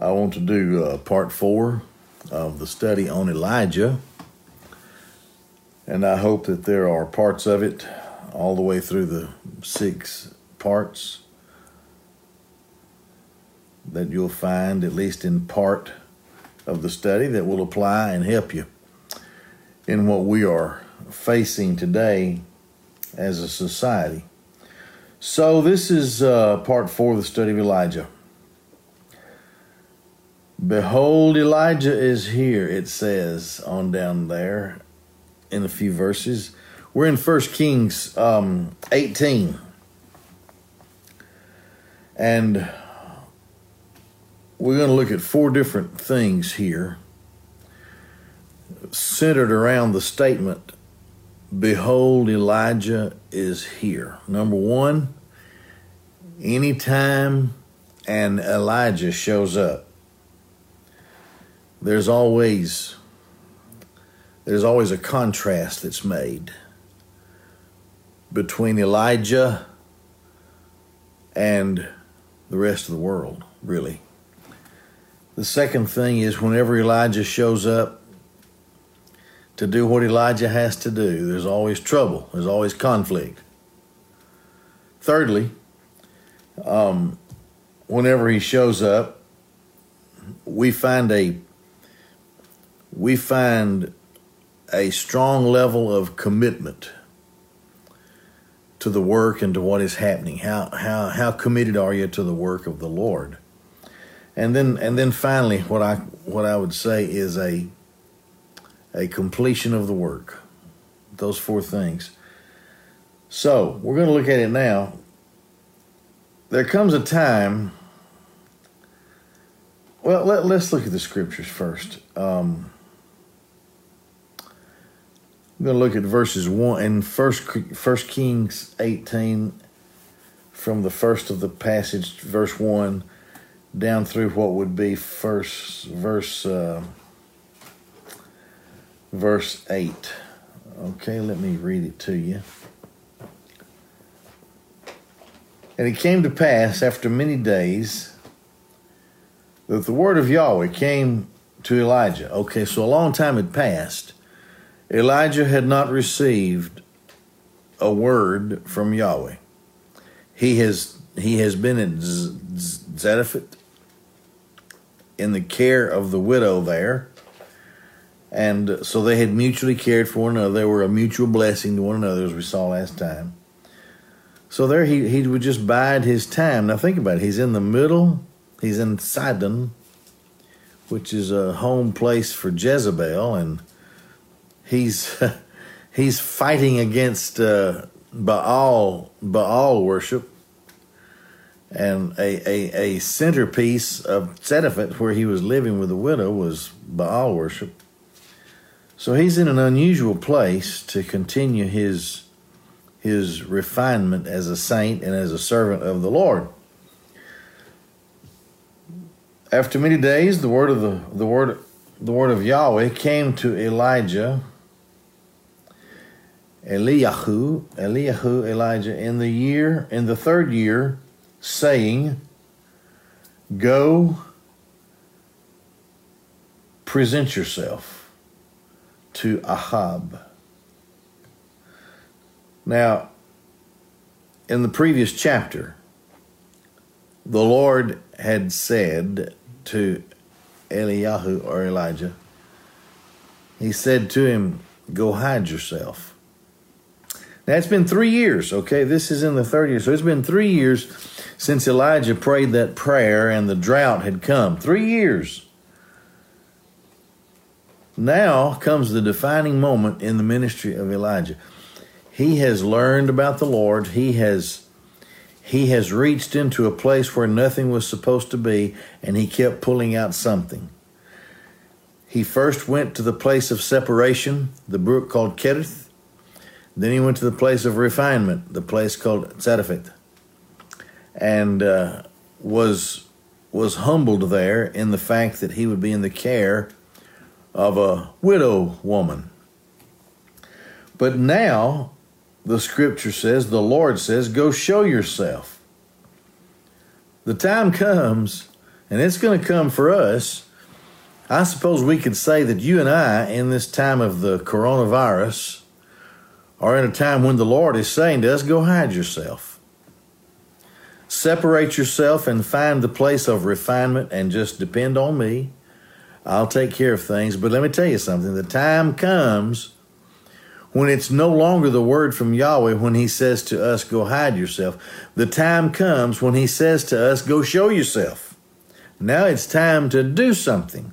I want to do uh, part four of the study on Elijah. And I hope that there are parts of it all the way through the six parts that you'll find, at least in part of the study, that will apply and help you in what we are facing today as a society. So, this is uh, part four of the study of Elijah. Behold, Elijah is here, it says on down there in a few verses. We're in 1 Kings um, 18. And we're going to look at four different things here centered around the statement Behold, Elijah is here. Number one, anytime an Elijah shows up, there's always there's always a contrast that's made between Elijah and the rest of the world, really. The second thing is whenever Elijah shows up, to do what Elijah has to do. There's always trouble, there's always conflict. Thirdly, um, whenever he shows up, we find a we find a strong level of commitment to the work and to what is happening. How how how committed are you to the work of the Lord? And then and then finally what I what I would say is a a completion of the work. Those four things. So, we're going to look at it now. There comes a time. Well, let, us look at the scriptures first. Um, I'm going to look at verses 1 and first, first Kings 18 from the first of the passage, verse 1, down through what would be first verse. Uh, verse 8. Okay, let me read it to you. And it came to pass after many days that the word of Yahweh came to Elijah. Okay, so a long time had passed. Elijah had not received a word from Yahweh. He has he has been at Zarephath in the care of the widow there and so they had mutually cared for one another. They were a mutual blessing to one another, as we saw last time. So there he, he would just bide his time. Now think about it. He's in the middle, he's in Sidon, which is a home place for Jezebel, and he's he's fighting against uh, Baal Baal worship. And a, a, a centerpiece of Zarephath, where he was living with the widow, was Baal worship. So he's in an unusual place to continue his his refinement as a saint and as a servant of the Lord. After many days, the word of the, the word the word of Yahweh came to Elijah, Eliyahu, Eliyahu, Elijah, in the year, in the third year, saying, Go present yourself to Ahab. Now, in the previous chapter, the Lord had said to Eliyahu or Elijah, He said to him, Go hide yourself. It's been three years, okay? This is in the third year. So it's been three years since Elijah prayed that prayer and the drought had come. Three years. Now comes the defining moment in the ministry of Elijah. He has learned about the Lord. He has he has reached into a place where nothing was supposed to be and he kept pulling out something. He first went to the place of separation, the brook called Kerith. Then he went to the place of refinement, the place called Zarephath, and uh, was was humbled there in the fact that he would be in the care of a widow woman. But now, the scripture says, the Lord says, go show yourself. The time comes, And it's going to come for us. I suppose we could say that you and I, in this time of the coronavirus, are in a time when the Lord is saying to us, go hide yourself. Separate yourself and find the place of refinement and just depend on me. I'll take care of things. But let me tell you something the time comes when it's no longer the word from Yahweh when He says to us, Go hide yourself. The time comes when He says to us, Go show yourself. Now it's time to do something.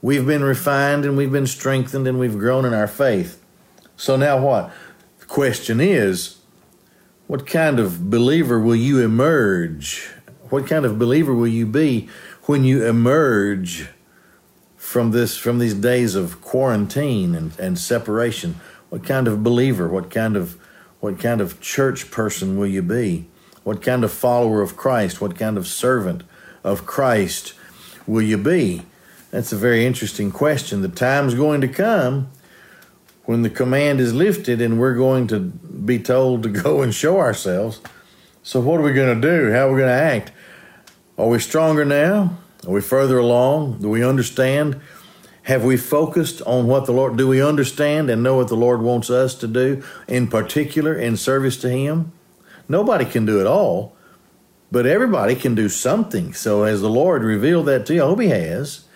We've been refined and we've been strengthened and we've grown in our faith. So now what? Question is, what kind of believer will you emerge? What kind of believer will you be when you emerge from this from these days of quarantine and, and separation? What kind of believer, what kind of what kind of church person will you be? What kind of follower of Christ? What kind of servant of Christ will you be? That's a very interesting question. The time's going to come when the command is lifted and we're going to be told to go and show ourselves. So, what are we going to do? How are we going to act? Are we stronger now? Are we further along? Do we understand have we focused on what the Lord, do we understand and know what the Lord wants us to do in particular in service to Him? Nobody can do it all, but everybody can do something. So, as the Lord revealed that to you, I hope He has,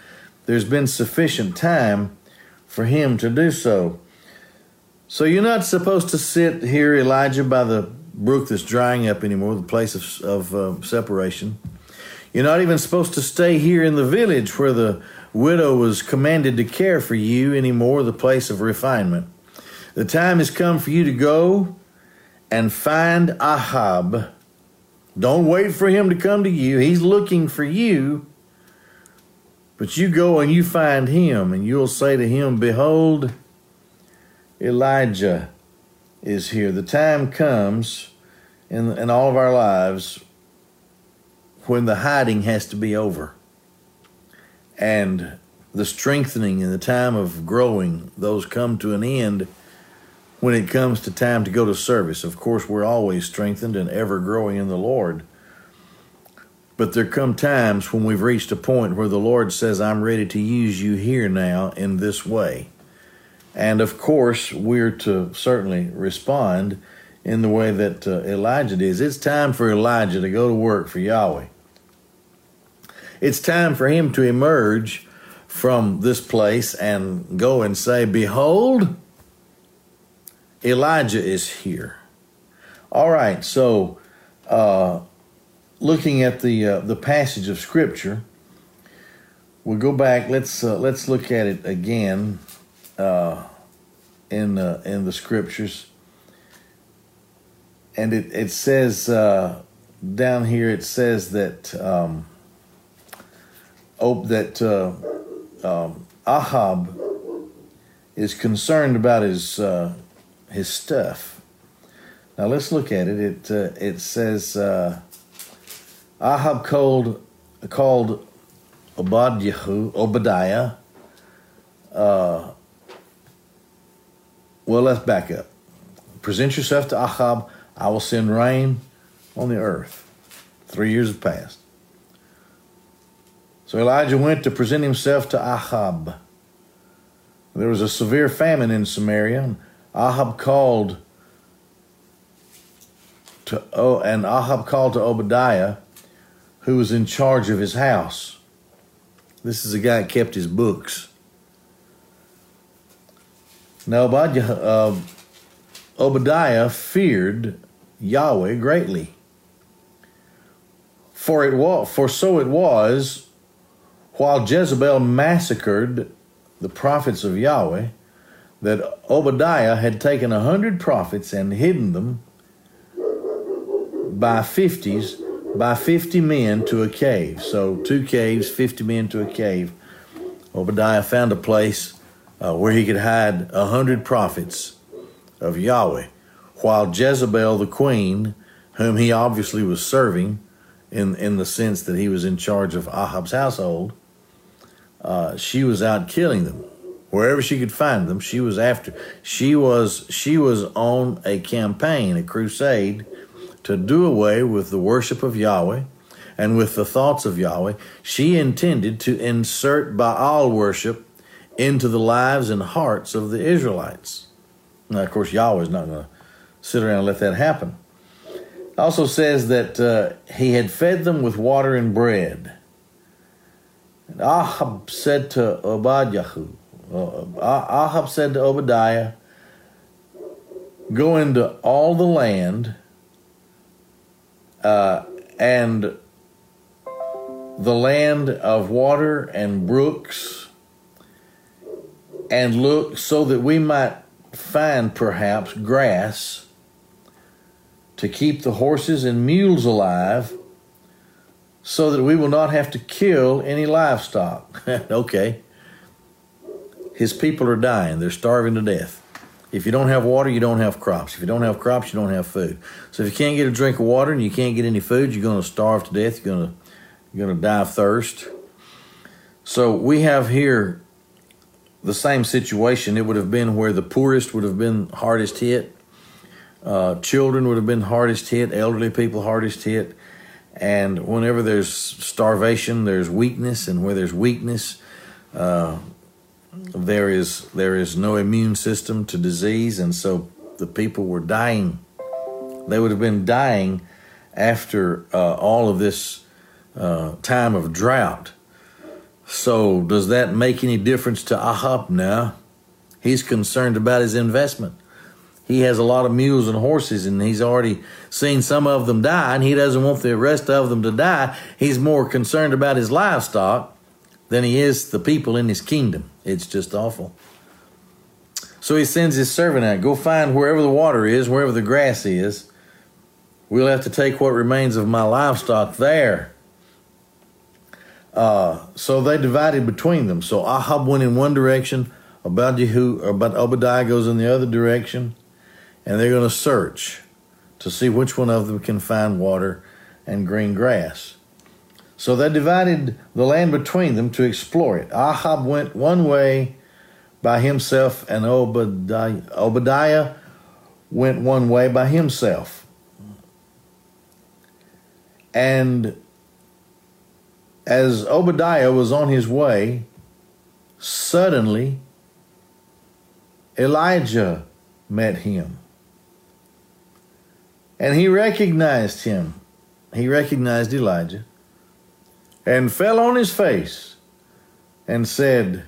there's been sufficient time for Him to do so. So, you're not supposed to sit here, Elijah, by the brook that's drying up anymore, the place of, of uh, separation. You're not even supposed to stay here in the village where the widow was commanded to care for you anymore, the place of refinement. The time has come for you to go and find Ahab. Don't wait for him to come to you. He's looking for you. But you go and you find him, and you'll say to him, Behold, Elijah is here. The time comes in, in all of our lives when the hiding has to be over and the strengthening and the time of growing, those come to an end when it comes to time to go to service. Of course, we're always strengthened and ever growing in the Lord. But there come times when we've reached a point where the Lord says, I'm ready to use you here now in this way. And of course, we're to certainly respond in the way that uh, Elijah does. It's time for Elijah to go to work for Yahweh. It's time for him to emerge from this place and go and say, Behold, Elijah is here. All right, so uh, looking at the uh, the passage of Scripture, we'll go back. Let's uh, let's look at it again uh, in uh, in the Scriptures, and it it says uh, down here. It says that. Um, oh, that uh, um, Ahab is concerned about his uh, his stuff. Now let's look at it. It uh, it says uh, Ahab called called Obadiah Obadiah. Uh, well, let's back up. Present yourself to Ahab. I will send rain on the earth. Three years have passed. So Elijah went to present himself to Ahab. There was a severe famine in Samaria, and Ahab called to oh, and Ahab called to Obadiah, who was in charge of his house. This is a guy that kept his books. Now Obadiah, uh, Obadiah feared Yahweh greatly. For it was, for so it was while Jezebel massacred the prophets of Yahweh, that Obadiah had taken a hundred prophets and hidden them by fifties, by fifty men to a cave. So two caves, fifty men to a cave. Obadiah found a place uh, where he could hide a hundred prophets of Yahweh, while Jezebel the queen, whom he obviously was serving, in in the sense that he was in charge of Ahab's household, uh, she was out killing them wherever she could find them. She was after. She was she was on a campaign, a crusade, to do away with the worship of Yahweh, and with the thoughts of Yahweh, she intended to insert Baal worship into the lives and hearts of the Israelites. Now, of course, Yahweh's not going to sit around and let that happen. It also says that uh, he had fed them with water and bread. And Ahab said to Obadiah, uh, Ahab said to Obadiah, Go into all the land uh, and the land of water and brooks, and look so that we might find perhaps grass to keep the horses and mules alive so that we will not have to kill any livestock. okay. His people are dying, they're starving to death. If you don't have water, you don't have crops. If you don't have crops, you don't have food. So if you can't get a drink of water and you can't get any food, you're going to starve to death. You're going to you're going to die of thirst. So we have here the same situation. It would have been where the poorest would have been hardest hit, uh, children would have been hardest hit, elderly people hardest hit, and whenever there's starvation, there's weakness, and where there's weakness, uh, there is there is no immune system to disease, and so the people were dying. They would have been dying after uh, all of this uh, time of drought. So, does that make any difference to Ahab now? He's concerned about his investment. He has a lot of mules and horses, and he's already seen some of them die, and he doesn't want the rest of them to die. He's more concerned about his livestock than he is the people in his kingdom. It's just awful. So he sends his servant out go find wherever the water is, wherever the grass is. We'll have to take what remains of my livestock there. Uh, so they divided between them. So Ahab went in one direction, Obadiah, about Obadiah goes in the other direction, and they're going to search to see which one of them can find water and green grass. So they divided the land between them to explore it. Ahab went one way by himself, and Obadiah, Obadiah went one way by himself. And as Obadiah was on his way, suddenly Elijah met him. And he recognized him. He recognized Elijah and fell on his face and said,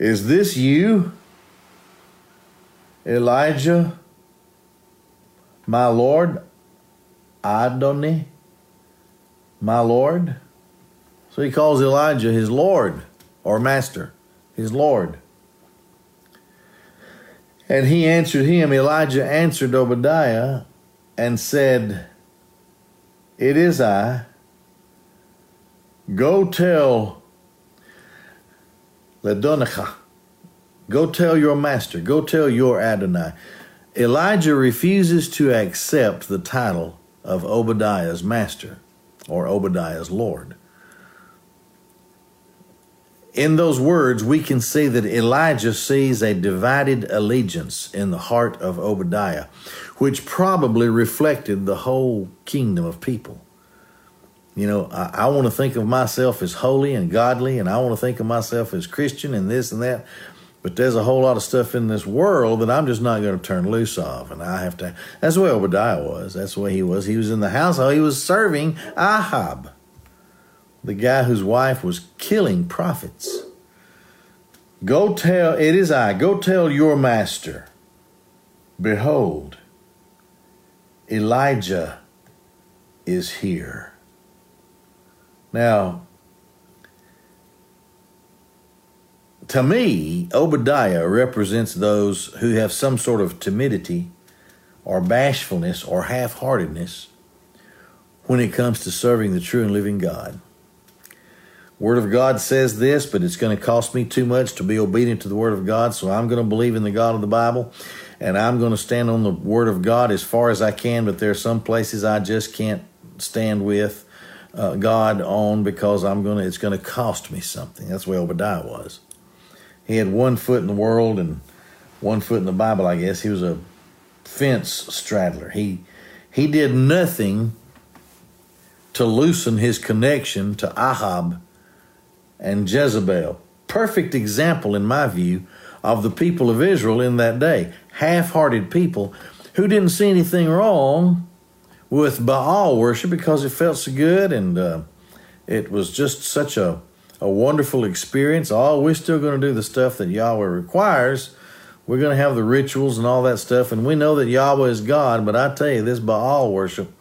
Is this you, Elijah, my Lord, Adonai, my Lord? So he calls Elijah his Lord or Master, his Lord. And he answered him, Elijah answered Obadiah and said, It is I Go tell Ledonecha. Go tell your master. Go tell your Adonai. Elijah refuses to accept the title of Obadiah's master or Obadiah's Lord. In those words, we can see that Elijah sees a divided allegiance in the heart of Obadiah, which probably reflected the whole kingdom of people. You know, I, I want to think of myself as holy and godly, and I want to think of myself as Christian and this and that. But there's a whole lot of stuff in this world that I'm just not going to turn loose of. And I have to. That's the way Obadiah was. That's the way he was. He was in the household. Oh, he was serving Ahab, the guy whose wife was killing prophets. Go tell, it is I, go tell your master, behold, Elijah is here. Now, to me, Obadiah represents those who have some sort of timidity or bashfulness or half heartedness when it comes to serving the true and living God. Word of God says this, but it's going to cost me too much to be obedient to the Word of God, so I'm going to believe in the God of the Bible, and I'm going to stand on the Word of God as far as I can, but there are some places I just can't stand with uh, God on because I'm gonna. It's gonna cost me something. That's where Obadiah was. He had one foot in the world and one foot in the Bible. I guess he was a fence straddler. He he did nothing to loosen his connection to Ahab and Jezebel. Perfect example, in my view, of the people of Israel in that day. Half hearted people who didn't see anything wrong with Baal worship because it felt so good and uh, it was just such a, a wonderful experience. Oh, we're still going to do the stuff that Yahweh requires. We're going to have the rituals and all that stuff. And we know that Yahweh is God, but I tell you, this Baal worship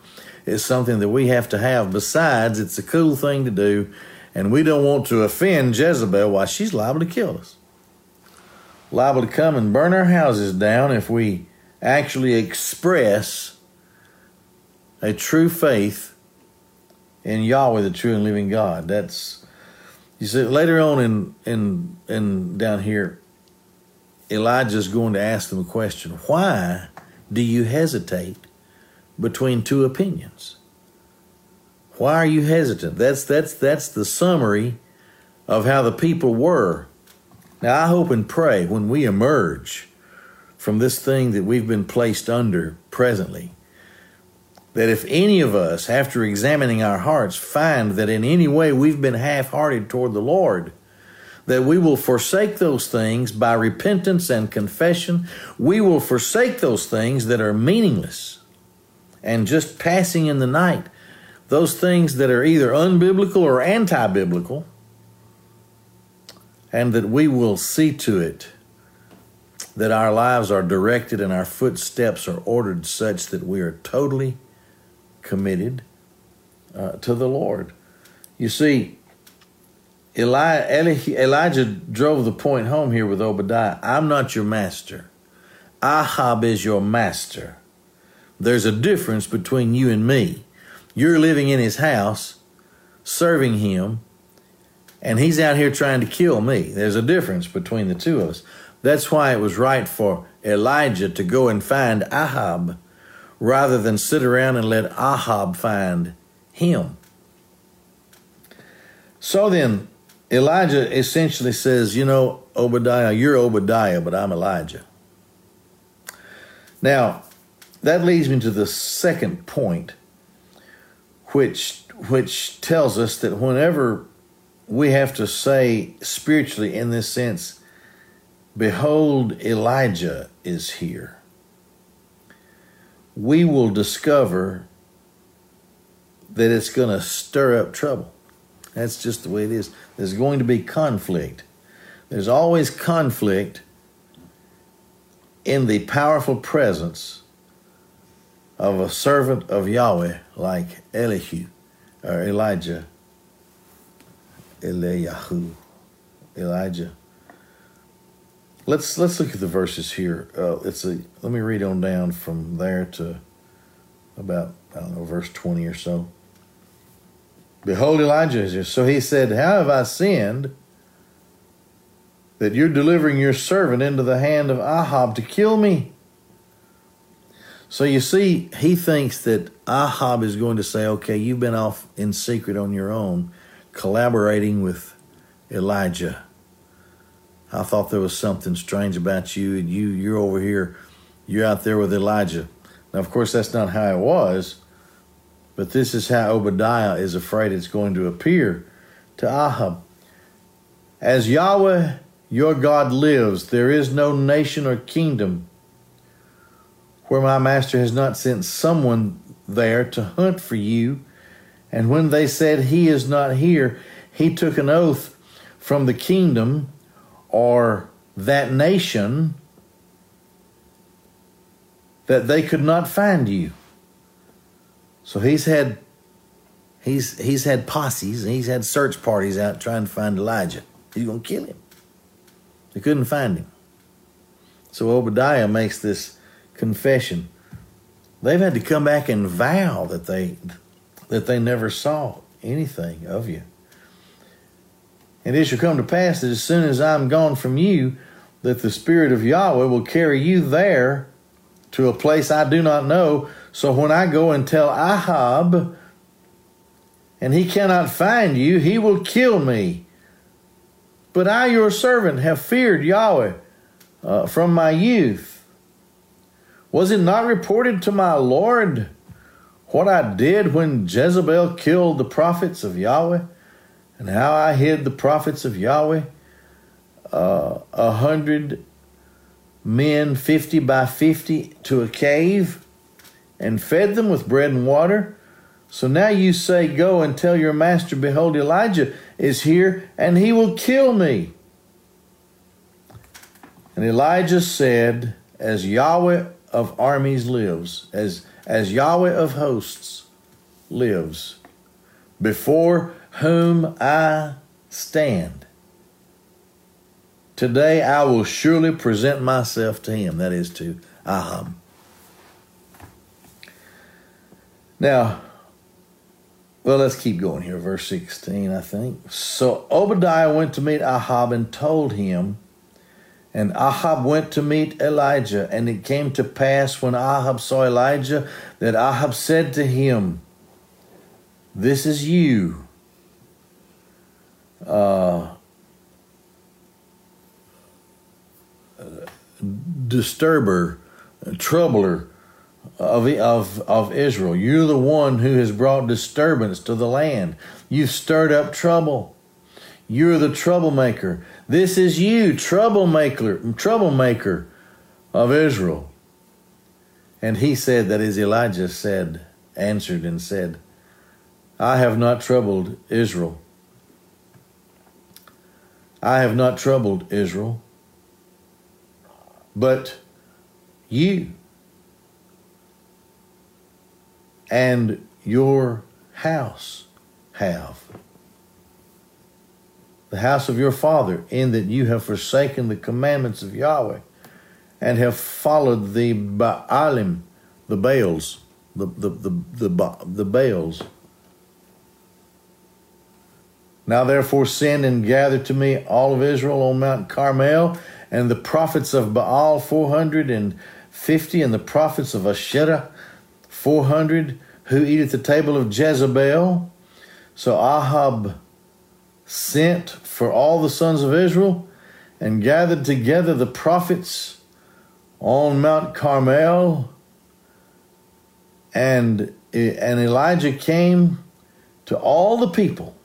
is something that we have to have. Besides, it's a cool thing to do, and we don't want to offend Jezebel while she's liable to kill us. Liable to come and burn our houses down if we actually express a true faith in Yahweh, the true and living God. That's you see later on in in in down here, Elijah's going to ask them a question. Why do you hesitate between two opinions? Why are you hesitant? That's that's that's the summary of how the people were. Now I hope and pray when we emerge from this thing that we've been placed under presently that if any of us, after examining our hearts, find that in any way we've been half hearted toward the Lord, that we will forsake those things by repentance and confession. We will forsake those things that are meaningless and just passing in the night. Those things that are either unbiblical or anti biblical. And that we will see to it that our lives are directed and our footsteps are ordered such that we are totally committed uh, to the Lord. You see, Eli, Eli, Elijah drove the point home here with Obadiah. I'm not your master. Ahab is your master. There's a difference between you and me. You're living in his house, serving him, and he's out here trying to kill me. There's a difference between the two of us. That's why it was right for Elijah to go and find Ahab rather than sit around and let Ahab find him. So then, Elijah essentially says, You know, Obadiah, you're Obadiah, but I'm Elijah. Now, that leads me to the second point, which, which tells us that whenever we have to say spiritually in this sense, Behold, Elijah is here we will discover that it's going to stir up trouble. That's just the way it is. There's going to be conflict. There's always conflict in the powerful presence of a servant of Yahweh like Elihu or Elijah, Eliyahu, Elijah. Let's let's look at the verses here. Uh, it's a let me read on down from there to about I don't know verse twenty or so. Behold, Elijah is here. So he said, "How have I sinned that you're delivering your servant into the hand of Ahab to kill me?" So you see, he thinks that Ahab is going to say, "Okay, you've been off in secret on your own, collaborating with Elijah." I thought there was something strange about you, and you you're over here, you're out there with Elijah. Now, of course, that's not how it was, but this is how Obadiah is afraid it's going to appear to Ahab. As Yahweh your God lives, there is no nation or kingdom where my master has not sent someone there to hunt for you. And when they said, He is not here, he took an oath from the kingdom or that nation that they could not find you. So he's had he's he's had posses and he's had search parties out trying to find Elijah. He's gonna kill him. They couldn't find him. So Obadiah makes this confession. They've had to come back and vow that they that they never saw anything of you. And it shall come to pass that as soon as I'm gone from you, that the Spirit of Yahweh will carry you there to a place I do not know. So when I go and tell Ahab, and he cannot find you, he will kill me. But I, your servant, have feared Yahweh uh, from my youth. Was it not reported to my Lord what I did when Jezebel killed the prophets of Yahweh, and how I hid the prophets of Yahweh, uh, a hundred men, fifty by fifty, to a cave, and fed them with bread and water? So now you say, Go and tell your master, Behold, Elijah is here, and he will kill me. And Elijah said, As Yahweh of armies lives, as, as Yahweh of hosts lives, before whom I stand, today I will surely present myself to him, that is to Ahab. Now, well, let's keep going here. Verse 16, I think. So Obadiah went to meet Ahab and told him, and Ahab went to meet Elijah. And it came to pass when Ahab saw Elijah that Ahab said to him, This is you. Disturber, troubler, of, of, of Israel. You're the one who has brought disturbance to the land. You've stirred up trouble. You're the troublemaker. This is you, troublemaker, troublemaker of Israel. And he said that as Elijah said, answered and said, I have not troubled Israel. I have not troubled Israel, but you and your house have. The house of your father, in that you have forsaken the commandments of Yahweh and have followed the Baalim, the Baals, the, the, the, the, the Baals. Now therefore send and gather to me all of Israel on Mount Carmel, and the prophets of Baal four hundred and fifty, and the prophets of Asherah 400 who eat at the table of Jezebel. So Ahab sent for all the sons of Israel and gathered together the prophets on Mount Carmel. And, and Elijah came to all the people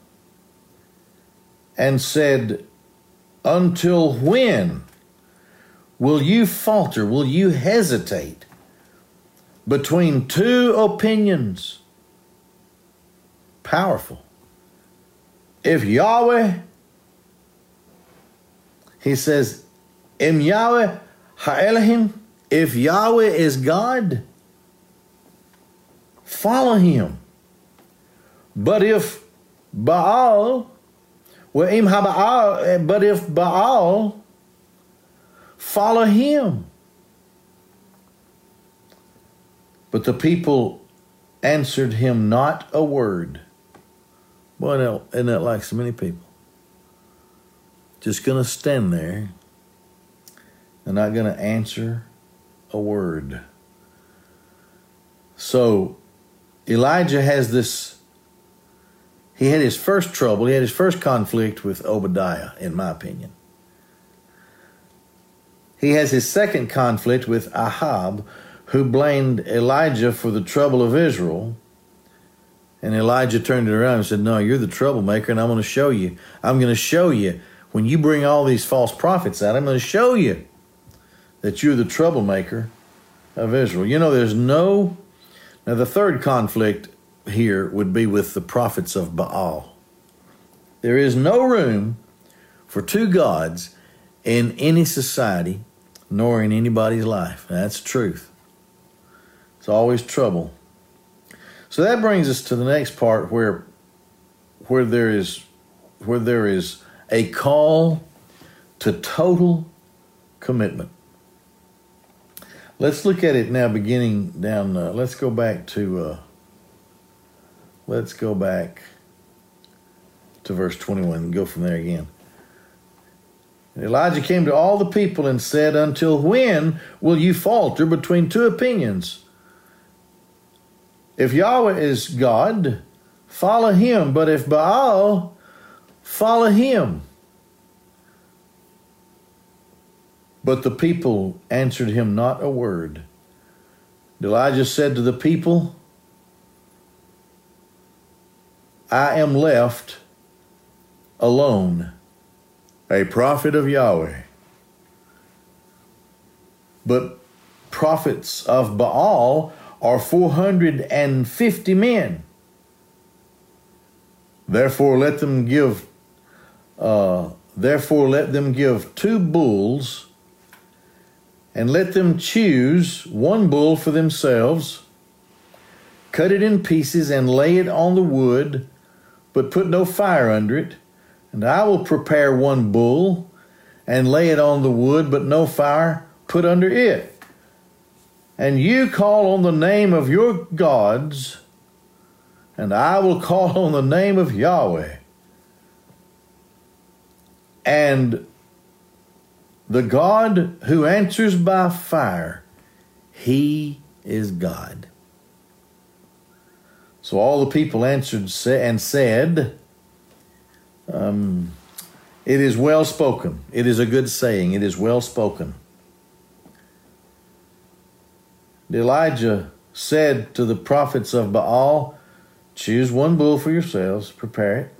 and said, Until when will you falter? Will you hesitate? between two opinions. Powerful. If Yahweh, he says, Im Yahweh Ha'elahim, if Yahweh is God, follow him. But if Baal, well, im Baal, eh, but if Baal, follow him. But the people answered him not a word. Boy, isn't that like so many people? Just going to stand there and not going to answer a word. So Elijah has this, he had his first trouble, he had his first conflict with Obadiah, in my opinion. He has his second conflict with Ahab, who blamed Elijah for the trouble of Israel. And Elijah turned it around and said, No, you're the troublemaker, and I'm going to show you. I'm going to show you. When you bring all these false prophets out, I'm going to show you that you're the troublemaker of Israel. You know, there's no. Now, the third conflict here would be with the prophets of Baal. There is no room for two gods in any society, nor in anybody's life. That's truth. It's always trouble. So that brings us to the next part where where there is where there is a call to total commitment. Let's look at it now beginning down uh, let's go back to uh, let's go back to verse 21 and go from there again. And Elijah came to all the people and said, Until when will you falter between two opinions? If Yahweh is God, follow him. But if Baal, follow him. But the people answered him not a word. Elijah said to the people, I am left alone, a prophet of Yahweh. But prophets of Baal are 450 men. Therefore, let them give. Uh, therefore, let them give two bulls, and let them choose one bull for themselves. Cut it in pieces and lay it on the wood, but put no fire under it. And I will prepare one bull and lay it on the wood, but no fire put under it. And you call on the name of your gods and I will call on the name of Yahweh. And the God who answers by fire, he is God. So all the people answered and said, um, It is well spoken. It is a good saying. It is well spoken. Elijah said to the prophets of Baal, Choose one bull for yourselves, prepare it.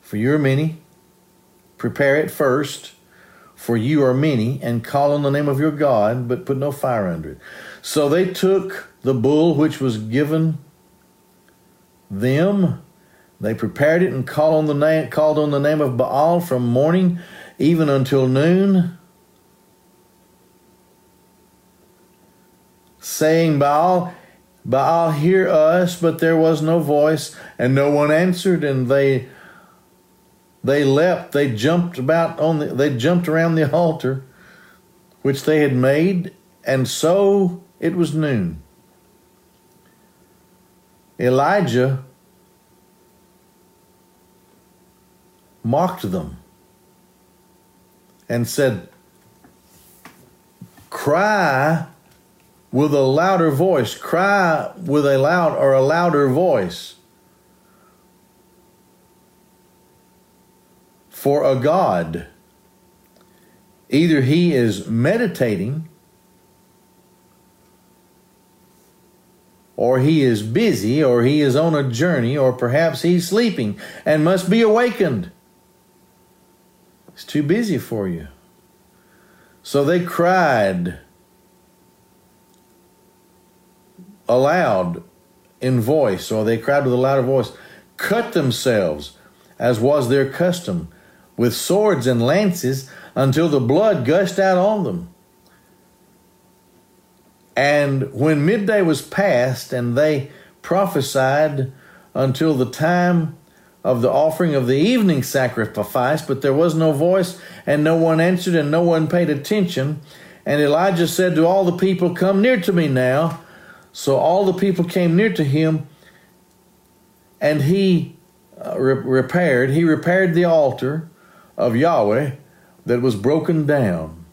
For you are many, prepare it first, for you are many, and call on the name of your God, but put no fire under it. So they took the bull which was given them, they prepared it and called on the name called on the name of Baal from morning even until noon. Saying, Baal, Baal, hear us, but there was no voice, and no one answered, and they they leapt, they jumped about on the they jumped around the altar which they had made, and so it was noon. Elijah mocked them and said, Cry with a louder voice. Cry with a loud or a louder voice. For a God, either he is meditating or he is busy, or he is on a journey, or perhaps he's sleeping and must be awakened. He's too busy for you. So they cried aloud in voice, or they cried with a louder voice, cut themselves, as was their custom, with swords and lances until the blood gushed out on them. And when midday was past, and they prophesied until the time of the offering of the evening sacrifice, but there was no voice, and no one answered, and no one paid attention. And Elijah said to all the people, Come near to me now. So all the people came near to him, and he uh, re- repaired, he repaired the altar of Yahweh that was broken down.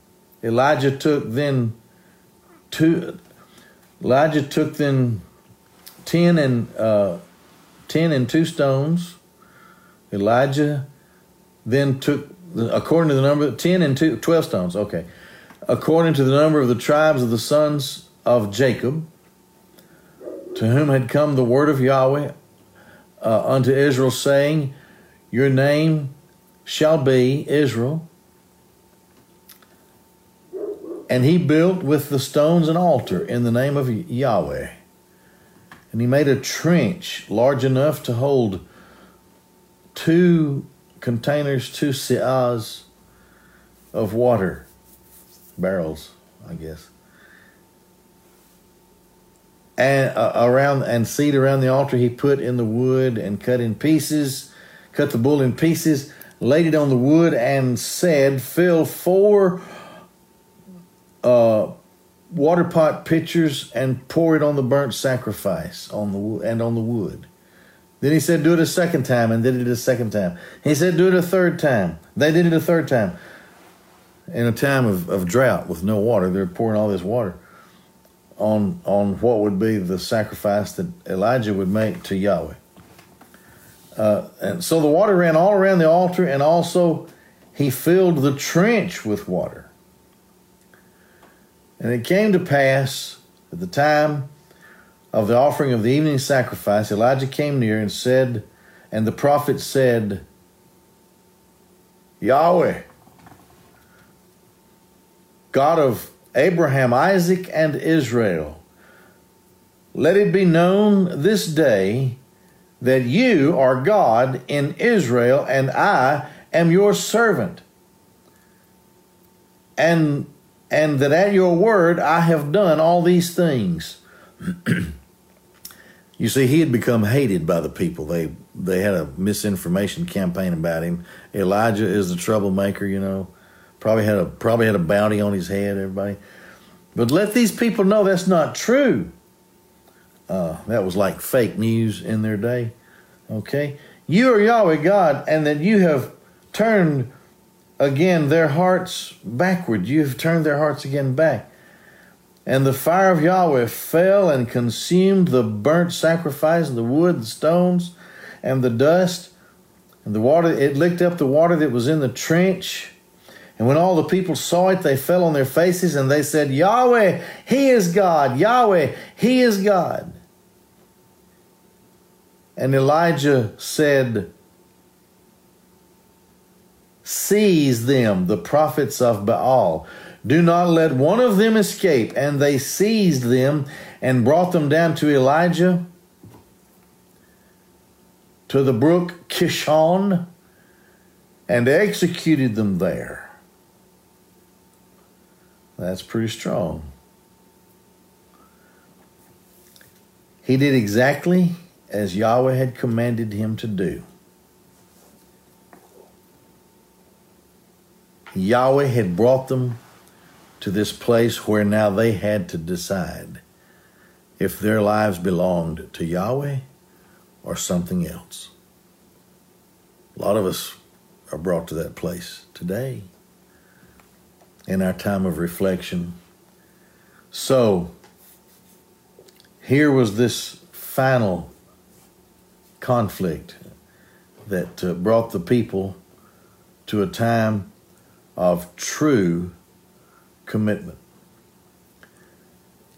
Elijah took then two, Elijah took then ten and uh, ten and two stones. Elijah then took, according to the number, ten and two, 12 stones, okay. According to the number of the tribes of the sons of Jacob, to whom had come the word of Yahweh uh, unto Israel, saying, Your name shall be Israel. And he built with the stones an altar in the name of Yahweh. And he made a trench large enough to hold two containers, two seahs of water, barrels, I guess and uh, around and seed around the altar he put in the wood and cut in pieces cut the bull in pieces laid it on the wood and said fill four uh, water pot pitchers and pour it on the burnt sacrifice on the and on the wood then he said do it a second time and did it a second time he said do it a third time they did it a third time in a time of, of drought with no water they're pouring all this water on on what would be the sacrifice that Elijah would make to Yahweh. Uh, and so the water ran all around the altar, and also he filled the trench with water. And it came to pass at the time of the offering of the evening sacrifice, Elijah came near and said, and the prophet said, Yahweh, God of Abraham, Isaac, and Israel, let it be known this day that you are God in Israel, and I am your servant. And and that at your word I have done all these things. you see, he had become hated by the people. They they had a misinformation campaign about him. Elijah is the troublemaker, you know. Probably had a probably had a bounty on his head, everybody. But let these people know that's not true. Uh, that was like fake news in their day. Okay? You are Yahweh God, and that you have turned again their hearts backward. You have turned their hearts again back. And the fire of Yahweh fell and consumed the burnt sacrifice, and the wood, the stones, and the dust, and the water. It licked up the water that was in the trench. And when all the people saw it, they fell on their faces and they said, Yahweh, He is God. Yahweh, He is God. And Elijah said, Seize them, the prophets of Baal. Do not let one of them escape. And they seized them and brought them down to Elijah to the brook Kishon and executed them there. That's pretty strong. He did exactly as Yahweh had commanded him to do. Yahweh had brought them to this place where now they had to decide if their lives belonged to Yahweh or something else. A lot of us are brought to that place today in our time of reflection. So, here was this final conflict that uh, brought the people to a time of true commitment.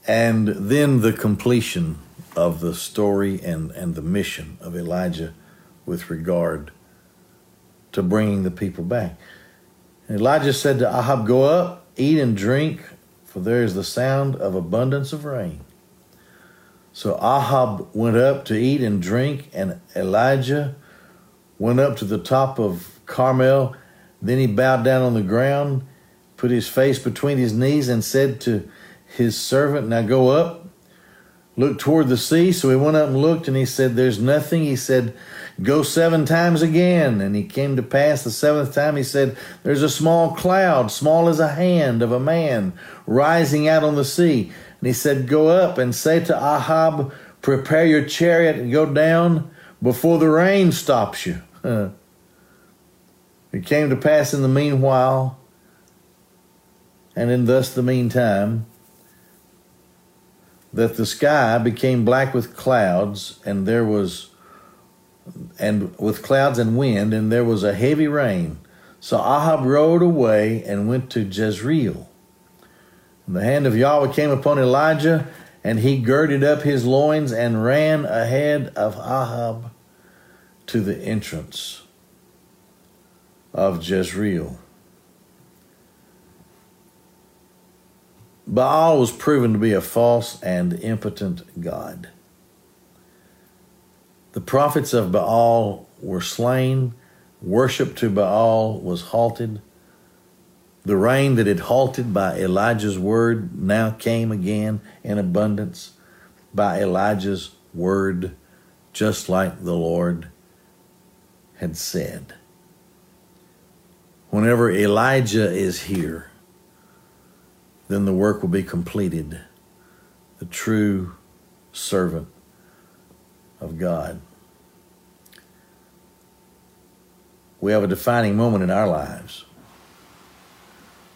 And then the completion of the story and, and the mission of Elijah with regard to bringing the people back. And Elijah said to Ahab, Go up, eat and drink, for there is the sound of abundance of rain. So Ahab went up to eat and drink, and Elijah went up to the top of Carmel. Then he bowed down on the ground, put his face between his knees, and said to his servant, Now go up, look toward the sea. So he went up and looked, and he said, There's nothing. He said, Go seven times again. And he came to pass the seventh time. He said, There's a small cloud, small as a hand of a man, rising out on the sea. And he said, Go up and say to Ahab, Prepare your chariot and go down before the rain stops you. it came to pass in the meanwhile, and in thus the meantime, that the sky became black with clouds, and there was and with clouds and wind, and there was a heavy rain. So Ahab rode away and went to Jezreel. And the hand of Yahweh came upon Elijah, and he girded up his loins and ran ahead of Ahab to the entrance of Jezreel. Baal was proven to be a false and impotent God. The prophets of Baal were slain, worship to Baal was halted the rain that had halted by Elijah's word now came again in abundance by Elijah's word, just like the Lord had said. Whenever Elijah is here, then the work will be completed. The true servant of God. We have a defining moment in our lives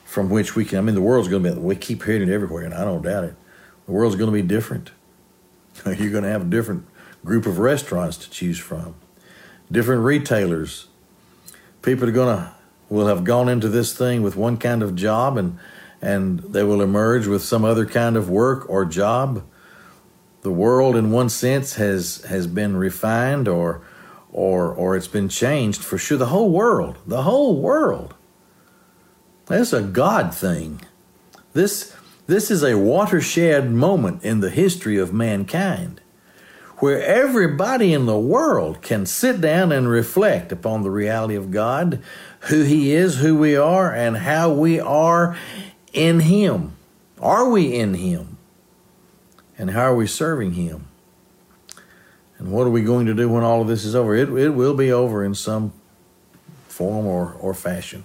from which we can. I mean, the world's going to be. We keep hearing it everywhere, and I don't doubt it. The world's going to be different. You're going to have a different group of restaurants to choose from, different retailers. People are going to will have gone into this thing with one kind of job, and and they will emerge with some other kind of work or job. the world in one sense has has been refined or or or it's been changed for sure. The whole world the whole world. That's a god thing. This this is a watershed moment in the history of mankind where everybody in the world can sit down and reflect upon the reality of God, who He is, who we are, and how we are in Him. Are we in Him? And how are we serving Him? And what are we going to do when all of this is over? It, it will be over in some form or, or fashion.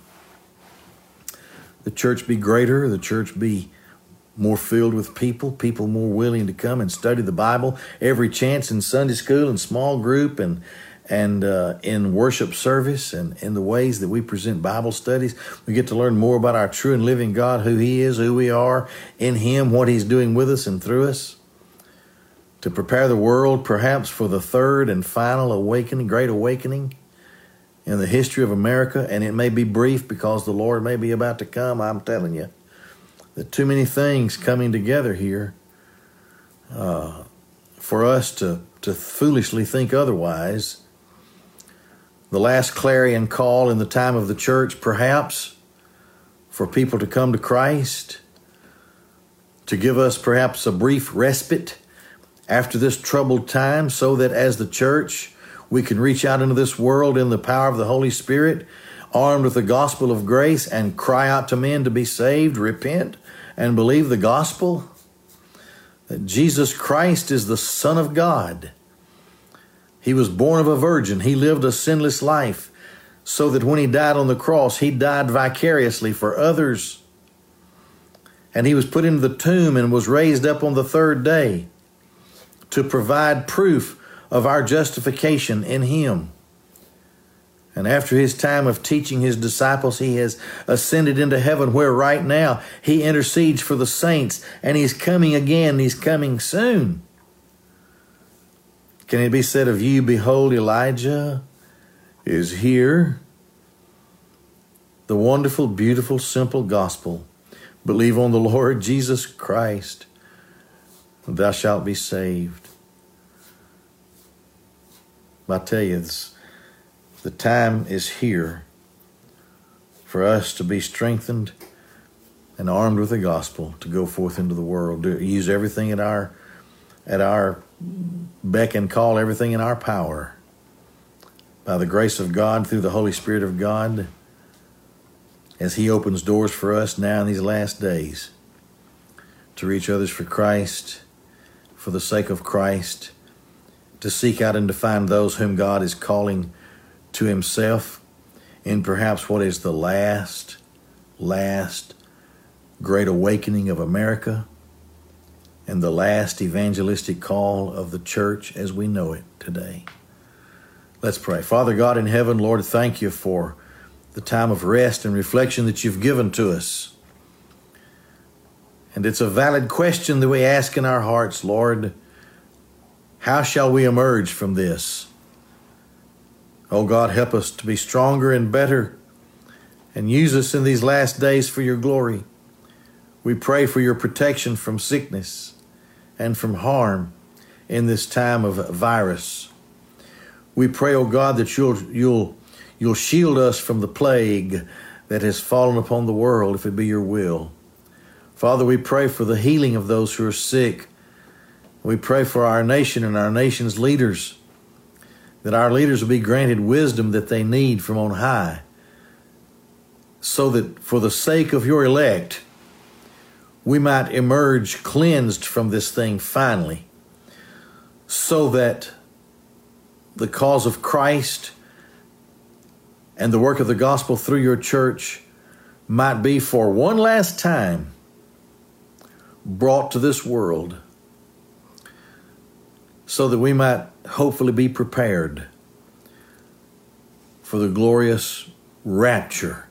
The church be greater, the church be more filled with people, people more willing to come and study the Bible every chance in Sunday school and small group and and uh, in worship service and in the ways that we present Bible studies. We get to learn more about our true and living God, who He is, who we are in Him, what He's doing with us and through us. To prepare the world perhaps for the third and final awakening, great awakening in the history of America. And it may be brief because the Lord may be about to come, I'm telling you. That too many things coming together here uh, for us to, to foolishly think otherwise. The last clarion call in the time of the church, perhaps, for people to come to Christ, to give us perhaps a brief respite after this troubled time, so that as the church, we can reach out into this world in the power of the Holy Spirit, armed with the gospel of grace, and cry out to men to be saved, repent, and believe the gospel. That Jesus Christ is the Son of God he was born of a virgin. He lived a sinless life so that when he died on the cross, he died vicariously for others. And he was put into the tomb and was raised up on the third day to provide proof of our justification in him. And after his time of teaching his disciples, he has ascended into heaven, where right now he intercedes for the saints, and he's coming again. He's coming soon. Can it be said of you, Behold, Elijah is here? The wonderful, beautiful, simple gospel. Believe on the Lord Jesus Christ, thou shalt be saved. I tell you, the time is here for us to be strengthened and armed with the gospel to go forth into the world, to use everything at our at our beck and call everything in our power. By the grace of God through the Holy Spirit of God as He opens doors for us now in these last days to reach others for Christ, for the sake of Christ, to seek out and to find those whom God is calling to Himself in perhaps what is the last, last great awakening of America and the last evangelistic call of the church as we know it today. Let's pray. Father God in heaven, Lord, thank you for the time of rest and reflection that you've given to us. And it's a valid question that we ask in our hearts, Lord. How shall we emerge from this? Oh God, help us to be stronger and better and use us in these last days for your glory. We pray for your protection from sickness and from harm in this time of virus. We pray, oh God, that you'll, you'll, you'll shield us from the plague that has fallen upon the world, if it be your will. Father, we pray for the healing of those who are sick. We pray for our nation and our nation's leaders, that our leaders will be granted wisdom that they need from on high, so that for the sake of your elect, we might emerge cleansed from this thing finally, so that the cause of Christ and the work of the gospel through your church might be for one last time brought to this world so that we might hopefully be prepared for the glorious rapture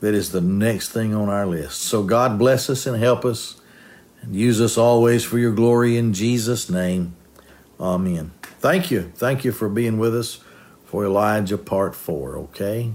that is the next thing on our list. So God bless us and help us and use us always for your glory in Jesus' name. Amen. Thank you. Thank you for being with us for Elijah Part 4, okay?